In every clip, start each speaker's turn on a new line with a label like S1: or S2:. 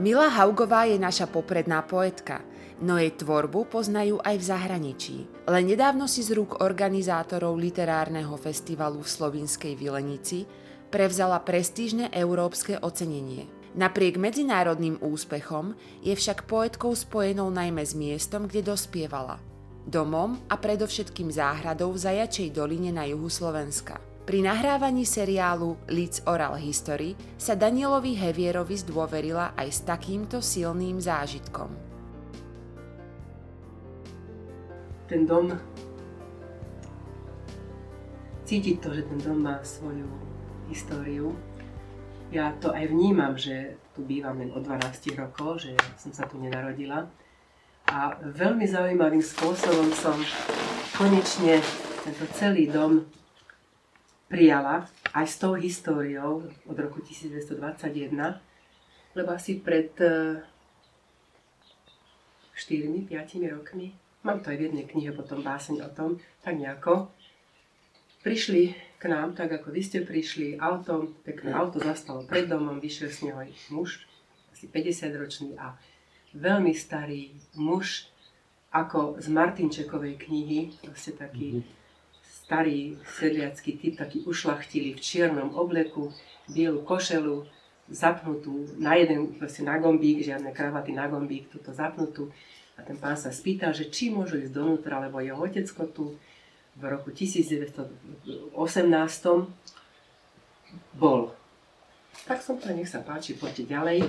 S1: Mila Haugová je naša popredná poetka, no jej tvorbu poznajú aj v zahraničí. Len nedávno si z rúk organizátorov literárneho festivalu v Slovinskej Vilenici prevzala prestížne európske ocenenie. Napriek medzinárodným úspechom je však poetkou spojenou najmä s miestom, kde dospievala. Domom a predovšetkým záhradou v Zajačej doline na juhu Slovenska. Pri nahrávaní seriálu Leeds Oral History sa Danielovi Hevierovi zdôverila aj s takýmto silným zážitkom.
S2: Ten dom, cítiť to, že ten dom má svoju históriu, ja to aj vnímam, že tu bývam len od 12 rokov, že som sa tu nenarodila. A veľmi zaujímavým spôsobom som konečne tento celý dom prijala aj s tou históriou od roku 1921, lebo asi pred 4-5 rokmi, mám to aj v jednej knihe potom báseň o tom, tak nejako, prišli k nám, tak ako vy ste prišli autom, pekné auto zastalo pred domom, vyšiel z neho muž, asi 50 ročný a veľmi starý muž, ako z Martinčekovej knihy, proste taký mm-hmm. Starý sedliacký typ, taký ušlachtili v čiernom obleku, bielu košelu, zapnutú na jeden, proste na gombík, žiadne kravaty na gombík, túto zapnutú. A ten pán sa spýtal, že či môžu ísť donútra, lebo jeho otecko tu v roku 1918 bol. Tak som to, nech sa páči, poďte ďalej.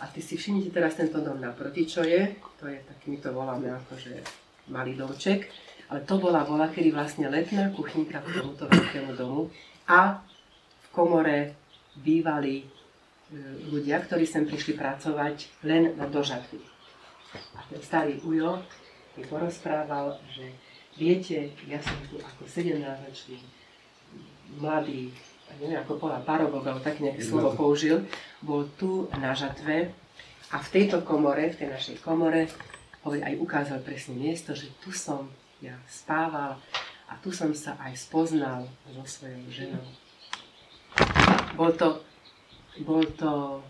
S2: A ty si všimnite teraz tento dom naproti, čo je. To je taký, my to voláme akože malý domček. Ale to bola bola, kedy vlastne letná kuchynka k tomuto veľkému domu. A v komore bývali e, ľudia, ktorí sem prišli pracovať len na dožadky. A ten starý ujo mi porozprával, že Viete, ja som tu ako 17-ročný mladý, neviem ako povedať, parobok, alebo také nejaké slovo použil, bol tu na žatve a v tejto komore, v tej našej komore, aj ukázal presne miesto, že tu som ja spával a tu som sa aj spoznal so svojou ženou. Bol to, bol to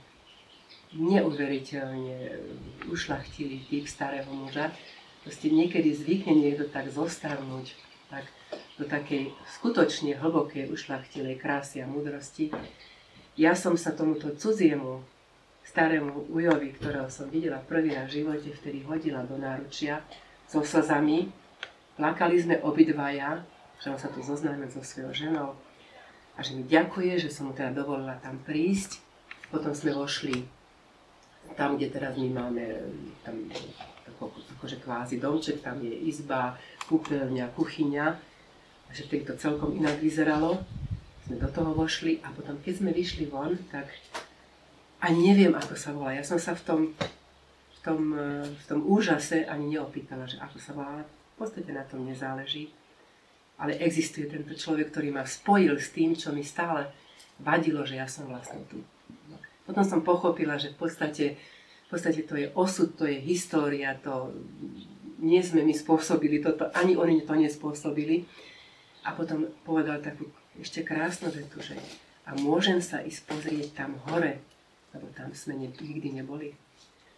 S2: neuveriteľne ušlachtilý typ starého muža, proste niekedy zvykne niekto tak zostarnúť tak, do takej skutočne hlbokej, ušlachtilej krásy a múdrosti. Ja som sa tomuto cudziemu, starému ujovi, ktorého som videla prvý raz v živote, vtedy hodila do náručia so slzami. Plakali sme obidvaja, že on sa tu zoznámil so svojou ženou a že mi ďakuje, že som mu teda dovolila tam prísť. Potom sme vošli tam, kde teraz my máme tam akože kvázi domček, tam je izba, kúpeľňa, kuchyňa, že vtedy to celkom inak vyzeralo. Sme do toho vošli a potom keď sme vyšli von, tak ani neviem, ako sa volá. Ja som sa v tom, v tom, v tom úžase ani neopýtala, že ako sa volá. Podstate na tom nezáleží. Ale existuje tento človek, ktorý ma spojil s tým, čo mi stále vadilo, že ja som vlastne tu. Potom som pochopila, že v podstate v podstate to je osud, to je história, to nie sme my spôsobili toto, ani oni to nespôsobili. A potom povedal takú ešte krásnu vetu, že a môžem sa ísť pozrieť tam hore, lebo tam sme nikdy neboli.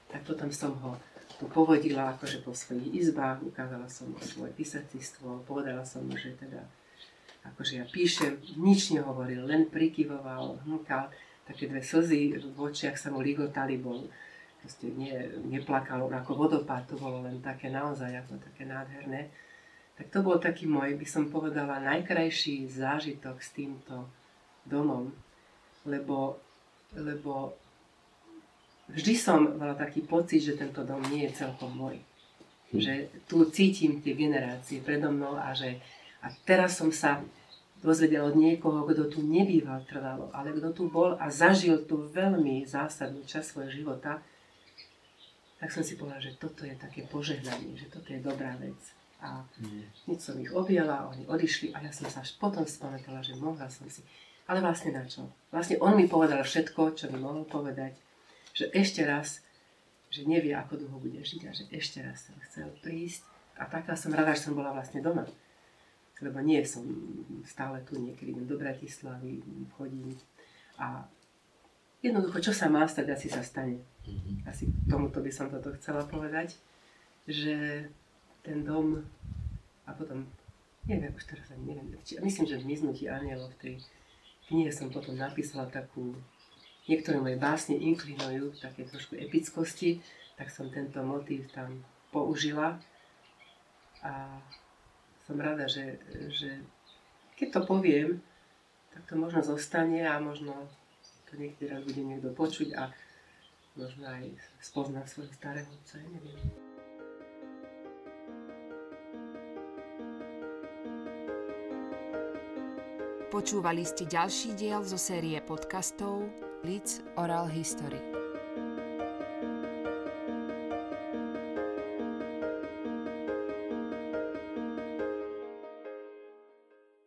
S2: Tak potom som ho tu povodila akože po svojich izbách, ukázala som mu svoje písacistvo, povedala som mu, že teda akože ja píšem, nič nehovoril, len prikyvoval, hnukal, také dve slzy v očiach sa mu ligotali, bol proste nie, neplakal ako vodopád, to bolo len také naozaj ako také nádherné. Tak to bol taký môj, by som povedala, najkrajší zážitok s týmto domom, lebo, lebo vždy som mala taký pocit, že tento dom nie je celkom môj. Hm. Že tu cítim tie generácie predo mnou a že a teraz som sa dozvedela od niekoho, kto tu nebýval trvalo, ale kto tu bol a zažil tú veľmi zásadnú časť svojho života, tak som si povedala, že toto je také požehnanie, že toto je dobrá vec. A hneď som ich objela, oni odišli a ja som sa až potom spamätala, že mohla som si. Ale vlastne na čo? Vlastne on mi povedal všetko, čo mi mohol povedať, že ešte raz, že nevie, ako dlho bude žiť a že ešte raz som chcel prísť. A taká som rada, že som bola vlastne doma. Lebo nie som stále tu, niekedy idem do Bratislavy, chodím. A jednoducho, čo sa má stať, asi sa stane. Mm-hmm. Asi tomuto by som toto chcela povedať, že ten dom a potom, neviem, už teraz ani neviem, či, myslím, že v Miznutí anielov v tej knihe som potom napísala takú, niektoré moje básne inklinujú také trošku epickosti, tak som tento motív tam použila a som rada, že, že keď to poviem, tak to možno zostane a možno to niekedy raz bude niekto počuť a možno aj spozná svojho starého otca, ja neviem.
S1: Počúvali ste ďalší diel zo série podcastov Leeds Oral History.